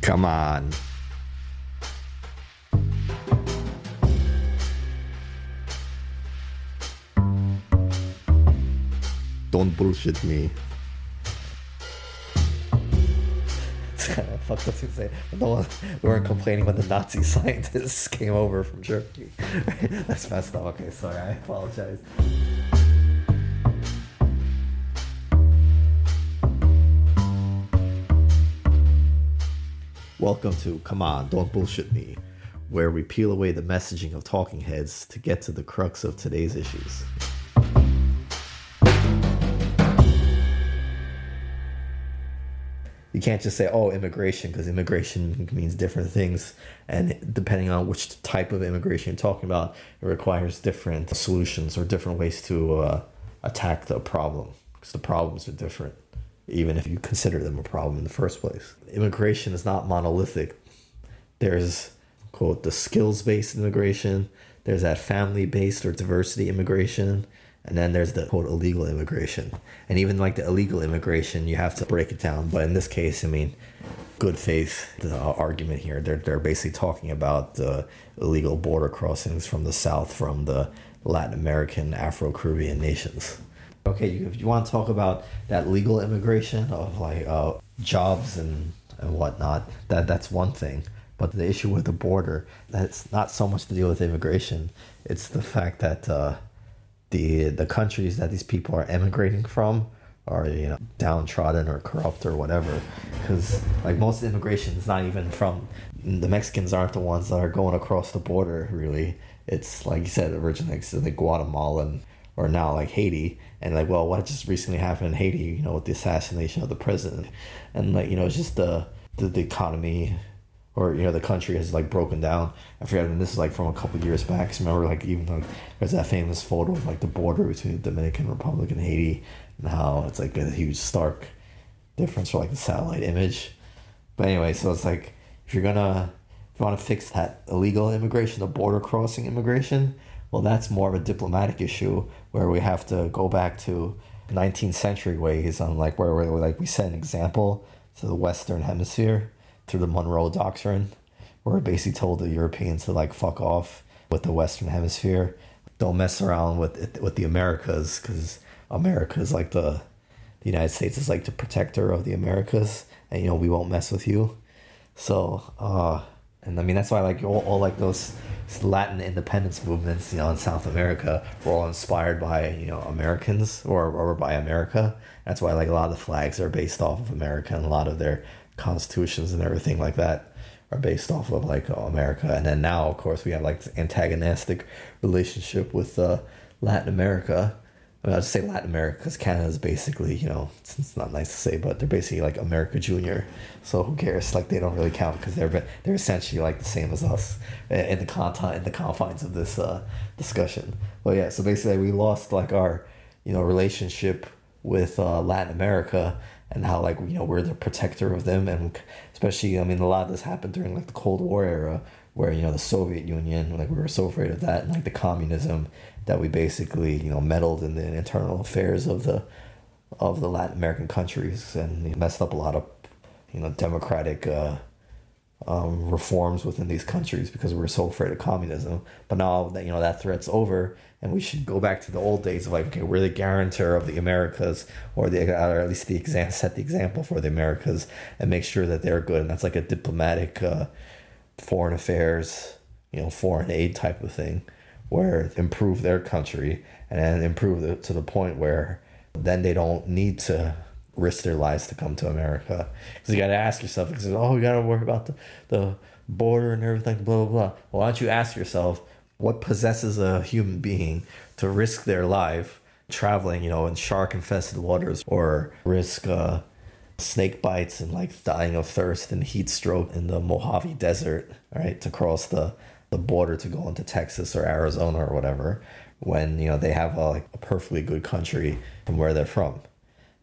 Come on. Don't bullshit me. Up to say. No one, we weren't complaining when the Nazi scientists came over from Germany. That's messed up. Okay, sorry. I apologize. Welcome to Come On, Don't Bullshit Me, where we peel away the messaging of talking heads to get to the crux of today's issues. You can't just say, oh, immigration, because immigration means different things. And depending on which type of immigration you're talking about, it requires different solutions or different ways to uh, attack the problem, because the problems are different even if you consider them a problem in the first place. Immigration is not monolithic. There's, quote, the skills based immigration, there's that family based or diversity immigration, and then there's the, quote, illegal immigration. And even like the illegal immigration, you have to break it down. But in this case, I mean, good faith the argument here. They're, they're basically talking about the illegal border crossings from the south from the Latin American, Afro Caribbean nations okay, if you want to talk about that legal immigration of like uh, jobs and, and whatnot, that that's one thing. But the issue with the border, that's not so much to deal with immigration. It's the fact that uh, the the countries that these people are emigrating from are you know downtrodden or corrupt or whatever. Because like most immigration is not even from the Mexicans aren't the ones that are going across the border. Really, it's like you said originally, it's like Guatemala and or now like Haiti, and like, well, what just recently happened in Haiti, you know, with the assassination of the president, and like, you know, it's just the the, the economy, or you know, the country has like broken down. I forget, and this is like from a couple years back. Cause remember, like even like there's that famous photo of like the border between the Dominican Republic and Haiti, and how it's like a huge stark difference for like the satellite image. But anyway, so it's like if you're gonna if you want to fix that illegal immigration, the border crossing immigration, well, that's more of a diplomatic issue where we have to go back to 19th century ways on like where we like we set an example to the Western Hemisphere through the Monroe Doctrine, where we basically told the Europeans to like fuck off with the Western Hemisphere, don't mess around with with the Americas because America is like the the United States is like the protector of the Americas, and you know we won't mess with you. So, uh, and I mean that's why like all, all like those Latin independence movements, you know, in South America were all inspired by you know Americans or or by America. That's why like a lot of the flags are based off of America, and a lot of their constitutions and everything like that are based off of like America. And then now, of course, we have like this antagonistic relationship with uh, Latin America I'll just say Latin America because Canada is basically, you know, it's, it's, not nice to say, but they're basically like America Junior. So who cares? Like they don't really count because they're they're essentially like the same as us in the content in the confines of this uh, discussion. But yeah, so basically we lost like our, you know, relationship with uh, Latin America and how like you know we're the protector of them and especially I mean a lot of this happened during like the Cold War era where you know the Soviet Union like we were so afraid of that and like the communism that we basically you know meddled in the internal affairs of the of the Latin American countries and messed up a lot of you know democratic uh, um, reforms within these countries because we were so afraid of communism. But now that you know that threat's over, and we should go back to the old days of like, okay, we're the guarantor of the Americas, or the or at least the exam set the example for the Americas, and make sure that they're good. And that's like a diplomatic, uh, foreign affairs, you know, foreign aid type of thing where improve their country and improve to the point where then they don't need to risk their lives to come to America. Because you got to ask yourself, because oh, you got to worry about the, the border and everything, blah, blah, blah. Well, why don't you ask yourself, what possesses a human being to risk their life traveling, you know, in shark infested waters or risk uh, snake bites and like dying of thirst and heat stroke in the Mojave Desert, right, to cross the the border to go into Texas or Arizona or whatever when you know they have a, like a perfectly good country from where they're from.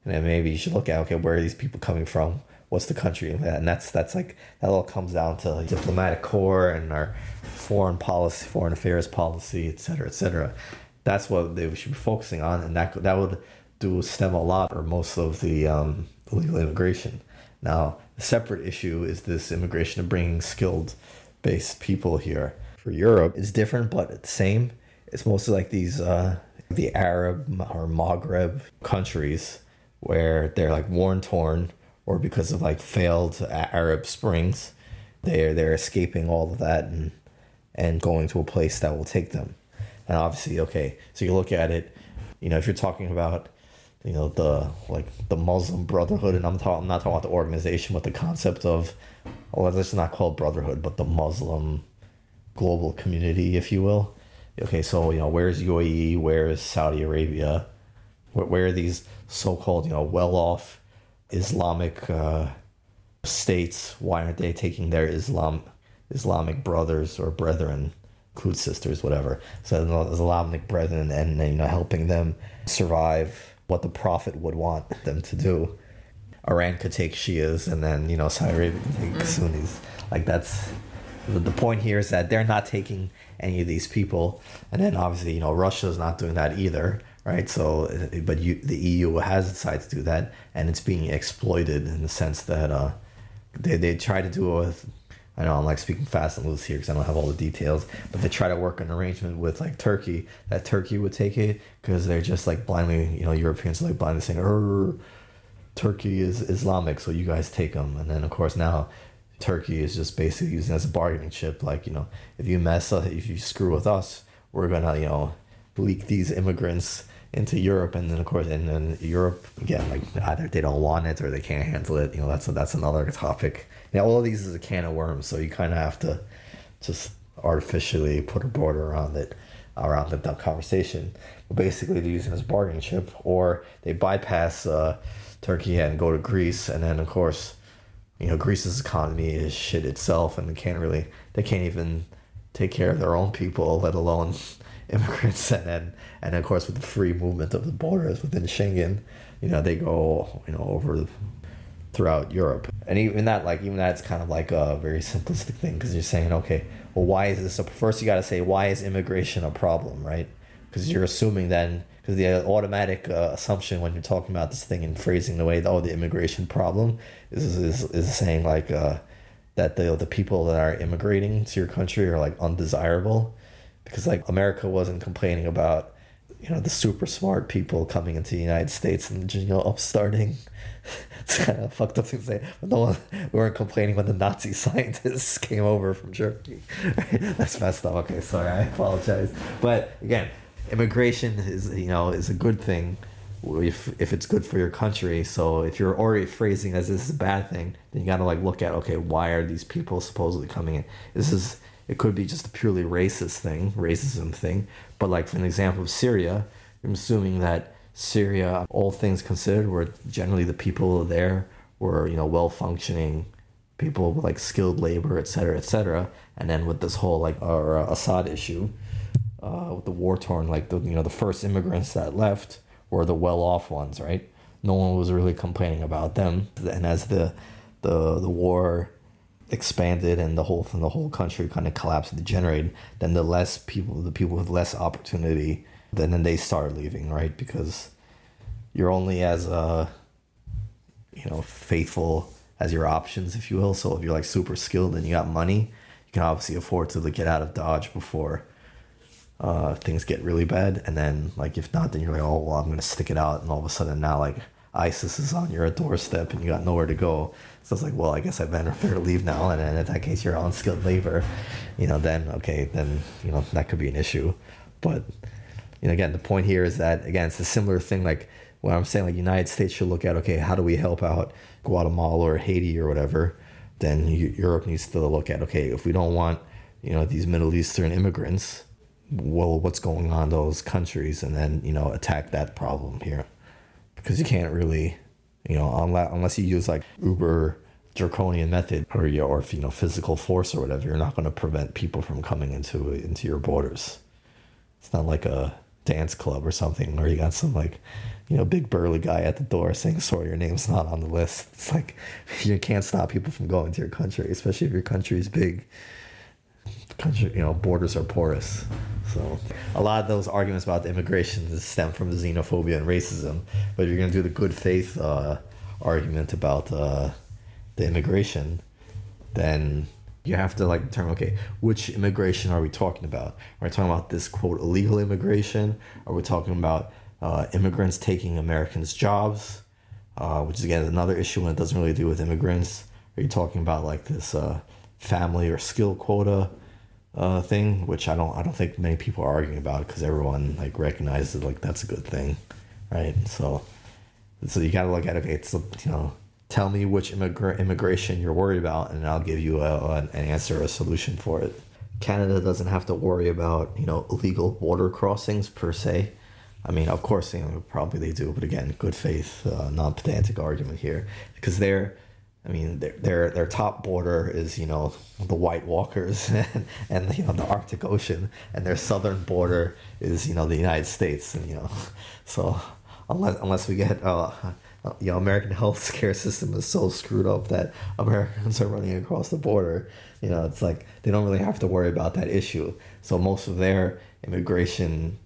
And then maybe you should look at okay where are these people coming from? What's the country and that's that's like that all comes down to like diplomatic corps and our foreign policy foreign affairs policy et cetera et cetera. That's what they should be focusing on and that that would do stem a lot or most of the um, illegal immigration Now, a separate issue is this immigration of bringing skilled based people here. For Europe, it's different, but it's the same. It's mostly like these, uh, the Arab or Maghreb countries where they're like war torn or because of like failed Arab Springs, they're they're escaping all of that and and going to a place that will take them. And obviously, okay, so you look at it, you know, if you're talking about you know the like the Muslim Brotherhood, and I'm talking I'm not talking about the organization, but the concept of well, let's not call it brotherhood, but the Muslim global community, if you will. Okay, so you know, where's UAE? Where's Saudi Arabia? Where, where are these so-called you know well-off Islamic uh, states? Why aren't they taking their Islam Islamic brothers or brethren, include sisters, whatever? So the Islamic brethren, and you know, helping them survive what the Prophet would want them to do. Iran could take Shias, and then you know Saudi Arabia could take mm. Sunnis. Like that's the, the point here is that they're not taking any of these people, and then obviously you know Russia is not doing that either, right? So, but you, the EU has decided to do that, and it's being exploited in the sense that uh, they they try to do it with I know I'm like speaking fast and loose here because I don't have all the details, but they try to work an arrangement with like Turkey that Turkey would take it because they're just like blindly, you know, Europeans are like blindly saying, Turkey is Islamic, so you guys take them. And then of course now Turkey is just basically using as a bargaining chip, like you know, if you mess up, if you screw with us, we're gonna you know leak these immigrants into Europe, and then of course, and then Europe again, like either they don't want it or they can't handle it. You know, that's that's another topic yeah, all of these is a can of worms, so you kind of have to just artificially put a border around it, around the, conversation. But basically, they're using as bargaining chip, or they bypass uh, Turkey and go to Greece, and then of course, you know, Greece's economy is shit itself, and they can't really, they can't even take care of their own people, let alone immigrants, and then, and of course, with the free movement of the borders within Schengen, you know, they go, you know, over throughout Europe. And even that, like, even that's kind of like a very simplistic thing because you're saying, okay, well, why is this? A, first, you got to say, why is immigration a problem, right? Because you're assuming then, because the automatic uh, assumption when you're talking about this thing and phrasing the way, oh, the immigration problem is is, is saying like uh, that the the people that are immigrating to your country are like undesirable, because like America wasn't complaining about you know the super smart people coming into the United States and you know upstarting it's kind of fucked up to say, but no one, we weren't complaining when the Nazi scientists came over from Germany. That's messed up. Okay, sorry, I apologize. But again, immigration is you know is a good thing if if it's good for your country. So if you're already phrasing as this is a bad thing, then you got to like look at okay, why are these people supposedly coming in? This is it could be just a purely racist thing, racism thing. But like for an example of Syria, I'm assuming that Syria, all things considered, were generally the people there were you know well functioning people with like skilled labor, et cetera, et cetera. And then with this whole like our uh, Assad issue, uh, with the war torn, like the you know the first immigrants that left were the well off ones, right? No one was really complaining about them. And as the the the war expanded and the whole and the whole country kind of collapsed and degenerated, then the less people, the people with less opportunity then then they start leaving, right? Because you're only as uh, you know faithful as your options, if you will. So if you're like super skilled and you got money, you can obviously afford to like, get out of Dodge before uh, things get really bad. And then like if not, then you're like, oh well, I'm gonna stick it out. And all of a sudden now like ISIS is on your doorstep and you got nowhere to go. So it's like, well, I guess I better, better leave now. And then in that case, you're unskilled labor. You know, then okay, then you know that could be an issue. But you know, again, the point here is that again, it's a similar thing. Like what I'm saying, like United States should look at, okay, how do we help out Guatemala or Haiti or whatever? Then Europe needs to look at, okay, if we don't want, you know, these Middle Eastern immigrants, well, what's going on in those countries, and then you know, attack that problem here, because you can't really, you know, unless unless you use like uber draconian method or you or you know physical force or whatever, you're not going to prevent people from coming into into your borders. It's not like a dance club or something, where you got some like, you know, big burly guy at the door saying, "Sorry, your name's not on the list." It's like you can't stop people from going to your country, especially if your country is big. Country, you know, borders are porous. So a lot of those arguments about immigration stem from xenophobia and racism. But if you're gonna do the good faith uh, argument about uh, the immigration, then you have to like determine okay, which immigration are we talking about? Are we talking about this quote illegal immigration? Are we talking about uh, immigrants taking Americans' jobs? Uh, which is again another issue when it doesn't really do with immigrants. Are you talking about like this uh, family or skill quota uh, thing, which I don't I don't think many people are arguing about because everyone like recognizes like that's a good thing, right? So so you got to look at okay, it's you know tell me which immigra- immigration you're worried about, and I'll give you a, an answer, or a solution for it. Canada doesn't have to worry about you know illegal border crossings per se. I mean, of course, you know, probably they do, but again, good faith, uh, non pedantic argument here because they're, I mean, their, their their top border is you know the White Walkers and, and you know the Arctic Ocean, and their southern border is you know the United States, and you know, so unless unless we get uh, you know American healthcare system is so screwed up that Americans are running across the border, you know, it's like they don't really have to worry about that issue. So most of their immigration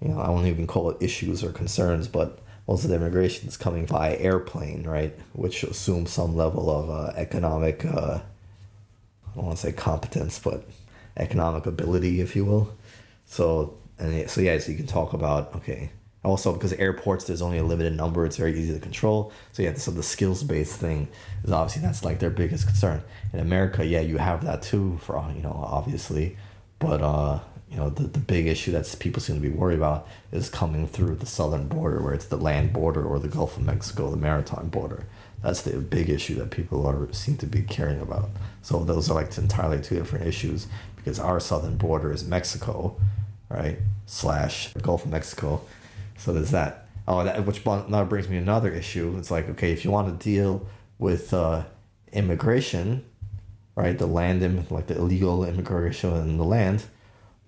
you know, I won't even call it issues or concerns, but most of the immigration is coming by airplane, right? Which assumes some level of uh, economic, uh, I don't want to say competence, but economic ability, if you will. So, and so yeah, so you can talk about, okay, also because airports, there's only a limited number, it's very easy to control. So yeah, so the skills based thing is obviously that's like their biggest concern. In America, yeah, you have that too, for, you know, obviously, but, uh, you know the, the big issue that people seem to be worried about is coming through the southern border where it's the land border or the gulf of mexico the maritime border. That's the big issue that people are seem to be caring about. So those are like entirely two different issues because our southern border is mexico right slash gulf of mexico. So there's that. Oh that which now brings me another issue. It's like okay if you want to deal with uh, immigration right the land like the illegal immigration in the land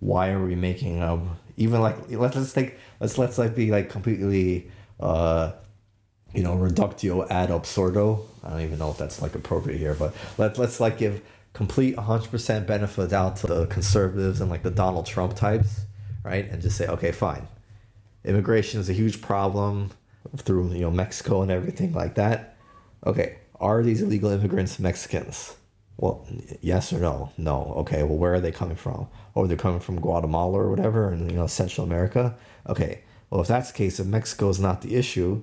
why are we making um even like let's let's take let's let's like be like completely uh you know reductio ad absurdo i don't even know if that's like appropriate here but let, let's like give complete 100% benefit out to the conservatives and like the donald trump types right? And just say okay fine. Immigration is a huge problem through you know mexico and everything like that. Okay are these illegal immigrants mexicans well, yes or no? No. Okay. Well, where are they coming from? Oh, they're coming from Guatemala or whatever, and you know Central America. Okay. Well, if that's the case, if Mexico is not the issue,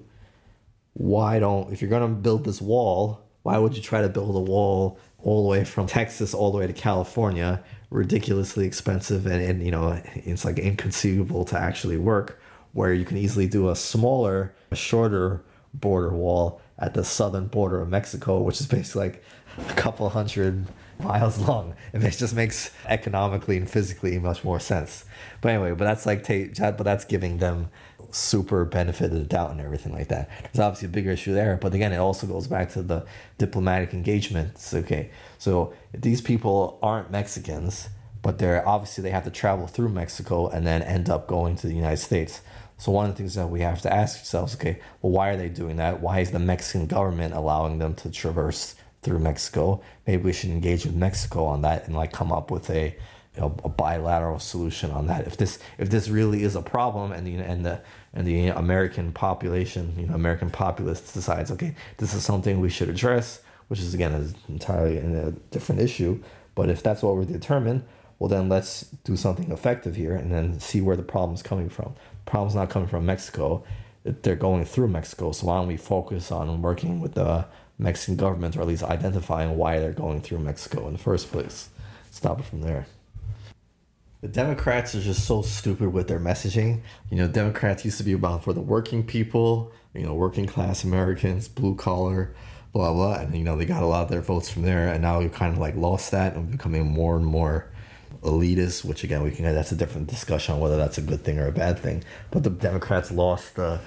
why don't if you're gonna build this wall, why would you try to build a wall all the way from Texas all the way to California? Ridiculously expensive, and, and you know it's like inconceivable to actually work. Where you can easily do a smaller, a shorter border wall at the southern border of Mexico, which is basically like a couple hundred miles long. And it just makes economically and physically much more sense. But anyway, but that's like take but that's giving them super benefit of the doubt and everything like that. There's obviously a bigger issue there, but again, it also goes back to the diplomatic engagements. Okay, so these people aren't Mexicans, but they're obviously they have to travel through Mexico and then end up going to the United States. So one of the things that we have to ask ourselves, okay, well, why are they doing that? Why is the Mexican government allowing them to traverse through Mexico. Maybe we should engage with Mexico on that and like come up with a you know, a bilateral solution on that. If this if this really is a problem and the and the and the American population, you know, American populace decides, okay, this is something we should address, which is again is entirely a different issue. But if that's what we're determined, well then let's do something effective here and then see where the problem's coming from. The problem's not coming from Mexico. They're going through Mexico. So why don't we focus on working with the Mexican government, or at least identifying why they're going through Mexico in the first place. Stop it from there. The Democrats are just so stupid with their messaging. You know, Democrats used to be about for the working people, you know, working class Americans, blue collar, blah blah, and you know they got a lot of their votes from there, and now we've kind of like lost that and becoming more and more elitist. Which again, we can that's a different discussion on whether that's a good thing or a bad thing. But the Democrats lost the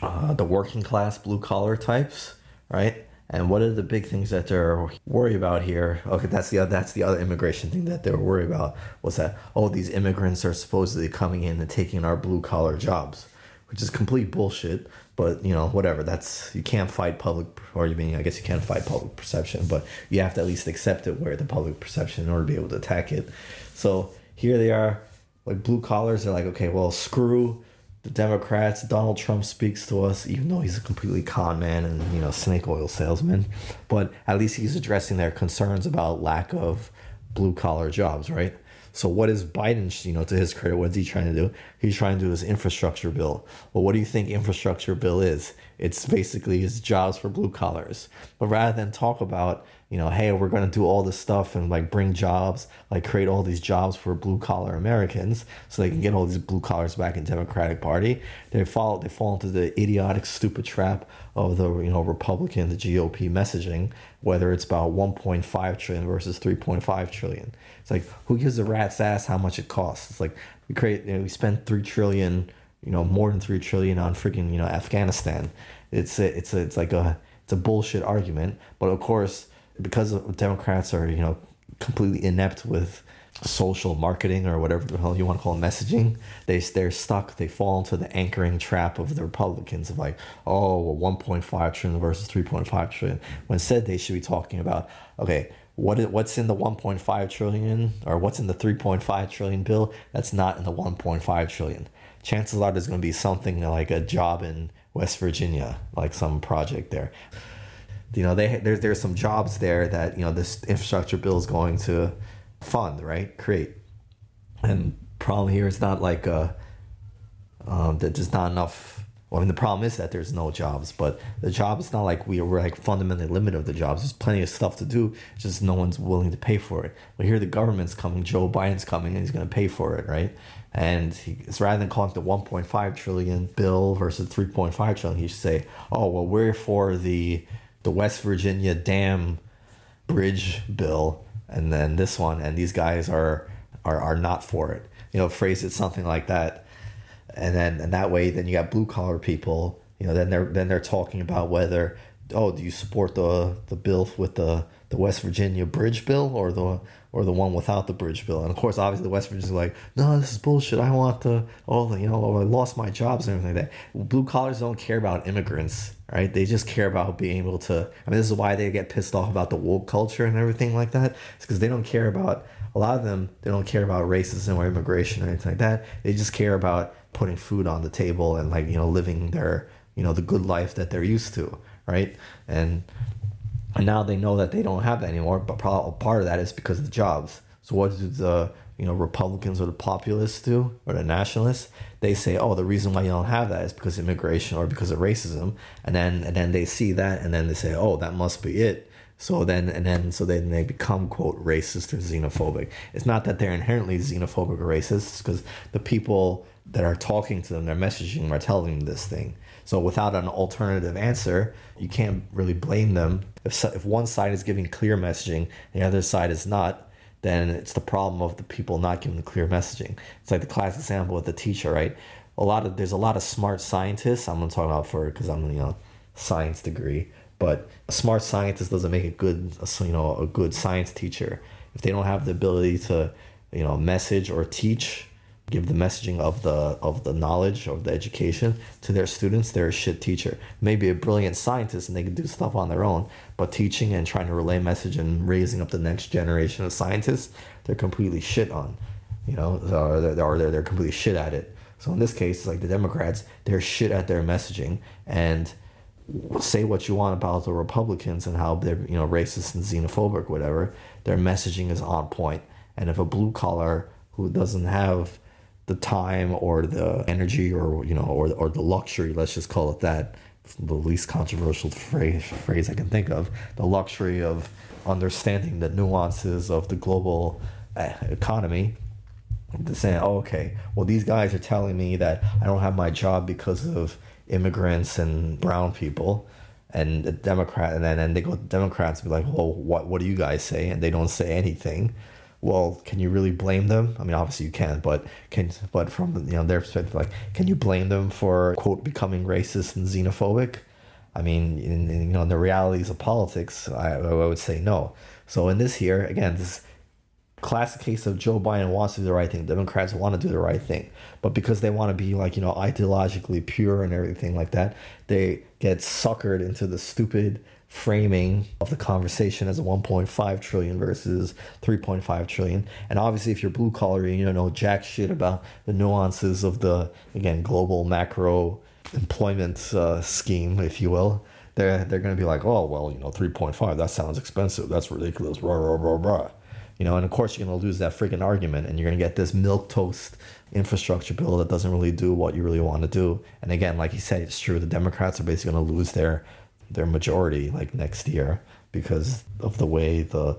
uh, the working class blue collar types, right? And what are the big things that they're worried about here? Okay, that's the that's the other immigration thing that they were worried about was that oh these immigrants are supposedly coming in and taking our blue collar jobs, which is complete bullshit. But you know whatever. That's you can't fight public or you mean I guess you can't fight public perception, but you have to at least accept it where the public perception in order to be able to attack it. So here they are, like blue collars. They're like okay, well screw the Democrats, Donald Trump speaks to us, even though he's a completely con man and you know snake oil salesman, but at least he's addressing their concerns about lack of blue collar jobs, right? So what is Biden, you know, to his credit, what's he trying to do? He's trying to do his infrastructure bill. Well, what do you think infrastructure bill is? It's basically his jobs for blue collars. But rather than talk about you know, hey, we're going to do all this stuff and like bring jobs, like create all these jobs for blue collar Americans so they can get all these blue collars back in Democratic Party. They fall they fall into the idiotic, stupid trap of the you know Republican, the GOP messaging, whether it's about 1.5 trillion versus 3.5 trillion. It's like who gives a rat's ass how much it costs? It's like we create you know, we spend three trillion, you know, more than three trillion on freaking you know Afghanistan. It's a, it's a, it's like a it's a bullshit argument, but of course because Democrats are you know completely inept with social marketing or whatever the hell you want to call it messaging they they're stuck they fall into the anchoring trap of the republicans of like oh well, 1.5 trillion versus 3.5 trillion when instead they should be talking about okay what what's in the 1.5 trillion or what's in the 3.5 trillion bill that's not in the 1.5 trillion. Chances are there's going to be something like a job in west virginia like some project there. You know they there's there's some jobs there that you know this infrastructure bill is going to fund right? Create. And problem here is not like uh um that there's not enough well, I mean, the problem is that there's no jobs, but the job is not like we are like fundamentally limited of the jobs. There's plenty of stuff to do, just no one's willing to pay for it. But here the government's coming, Joe Biden's coming, and he's going to pay for it, right? And he, it's rather than calling it the 1.5 trillion bill versus 3.5 trillion, he should say, "Oh, well, we're for the the West Virginia dam bridge bill and then this one and these guys are are, are not for it you know phrase it something like that and then and that way then you got blue collar people you know then they're then they're talking about whether oh do you support the the bill with the the West Virginia bridge bill or the or the one without the bridge bill. And of course, obviously, the West Virginians are like, no, this is bullshit. I want the the you know I lost my jobs and everything like that. Blue collars don't care about immigrants, right? They just care about being able to. I mean, this is why they get pissed off about the woke culture and everything like that. It's because they don't care about a lot of them. They don't care about racism or immigration or anything like that. They just care about putting food on the table and like you know living their you know the good life that they're used to, right? And and now they know that they don't have that anymore. But part of that is because of the jobs. So what do the you know Republicans or the populists do or the nationalists? They say, oh, the reason why you don't have that is because of immigration or because of racism. And then and then they see that and then they say, oh, that must be it. So then and then so then they become quote racist or xenophobic. It's not that they're inherently xenophobic or racist because the people that are talking to them, they're messaging them, are telling them this thing. So without an alternative answer, you can't really blame them. If, if one side is giving clear messaging, the other side is not, then it's the problem of the people not giving the clear messaging. It's like the classic example with the teacher, right? A lot of there's a lot of smart scientists. I'm gonna talk about for because I'm you know science degree, but a smart scientist doesn't make a good you know a good science teacher if they don't have the ability to you know message or teach give the messaging of the of the knowledge of the education to their students they're a shit teacher. Maybe a brilliant scientist and they can do stuff on their own but teaching and trying to relay message and raising up the next generation of scientists they're completely shit on you know or they're, they're, they're completely shit at it. So in this case it's like the democrats they're shit at their messaging and say what you want about the republicans and how they're you know racist and xenophobic whatever their messaging is on point. And if a blue collar who doesn't have the time or the energy or you know or or the luxury let's just call it that the least controversial phrase phrase I can think of the luxury of understanding the nuances of the global uh, economy. To saying oh, okay well these guys are telling me that I don't have my job because of immigrants and brown people. And the Democrat and then and they go Democrats be like well what what do you guys say? And they don't say anything well, can you really blame them? I mean, obviously you can, but can but from you know their perspective, like, can you blame them for quote becoming racist and xenophobic? I mean, in, in you know, in the realities of politics, I, I would say no. So in this here, again, this classic case of Joe Biden wants to do the right thing. Democrats want to do the right thing, but because they want to be like you know ideologically pure and everything like that, they get suckered into the stupid framing of the conversation as a 1.5 trillion versus 3.5 trillion. And obviously, if you're blue collar, you don't know jack shit about the nuances of the again global macro employment uh, scheme, if you will. They're they're going to be like, oh well, you know, 3.5 that sounds expensive. That's ridiculous. Rah rah rah rah. You know, and of course you're going to lose that freaking argument, and you're going to get this milk toast infrastructure bill that doesn't really do what you really want to do. And again, like you said, it's true. The Democrats are basically going to lose their their majority like next year because of the way the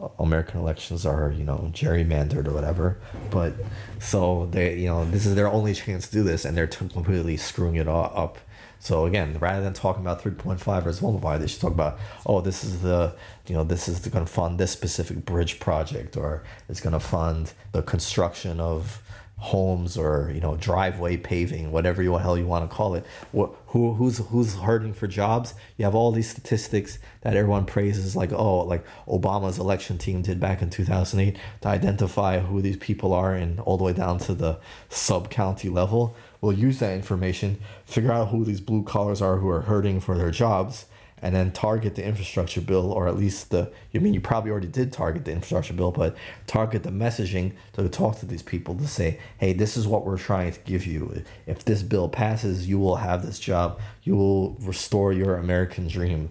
uh, American elections are, you know, gerrymandered or whatever. But so they, you know, this is their only chance to do this, and they're completely screwing it all up. So again, rather than talking about 3.5 versus 1.5, they should talk about, oh, this is the, you know, this is going to fund this specific bridge project, or it's going to fund the construction of homes or you know driveway paving whatever you hell you want to call it. Who who's who's hurting for jobs? You have all these statistics that everyone praises like oh like obama's election team did back in 2008 to identify who these people are and all the way down to the sub county level. We'll use that information figure out who these blue collars are who are hurting for their jobs and then target the infrastructure bill, or at least the, I mean, you probably already did target the infrastructure bill, but target the messaging to talk to these people to say, hey, this is what we're trying to give you. If this bill passes, you will have this job. You will restore your American dream.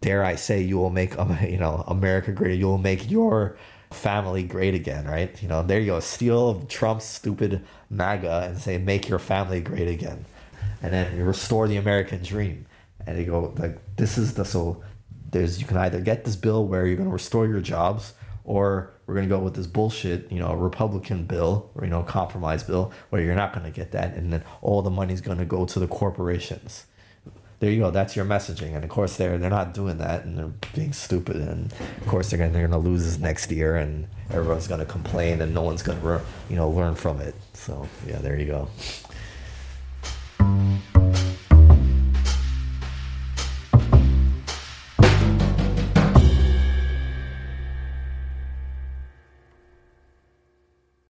Dare I say, you will make, um, you know, America great. You will make your family great again, right? You know, there you go. Steal Trump's stupid MAGA and say, make your family great again. And then restore the American dream and they go like this is the so there's you can either get this bill where you're going to restore your jobs or we're going to go with this bullshit you know republican bill or you know compromise bill where you're not going to get that and then all the money's going to go to the corporations. There you go that's your messaging and of course they're they're not doing that and they're being stupid and of course they're going they're going to lose this next year and everyone's going to complain and no one's going to you know learn from it. So yeah there you go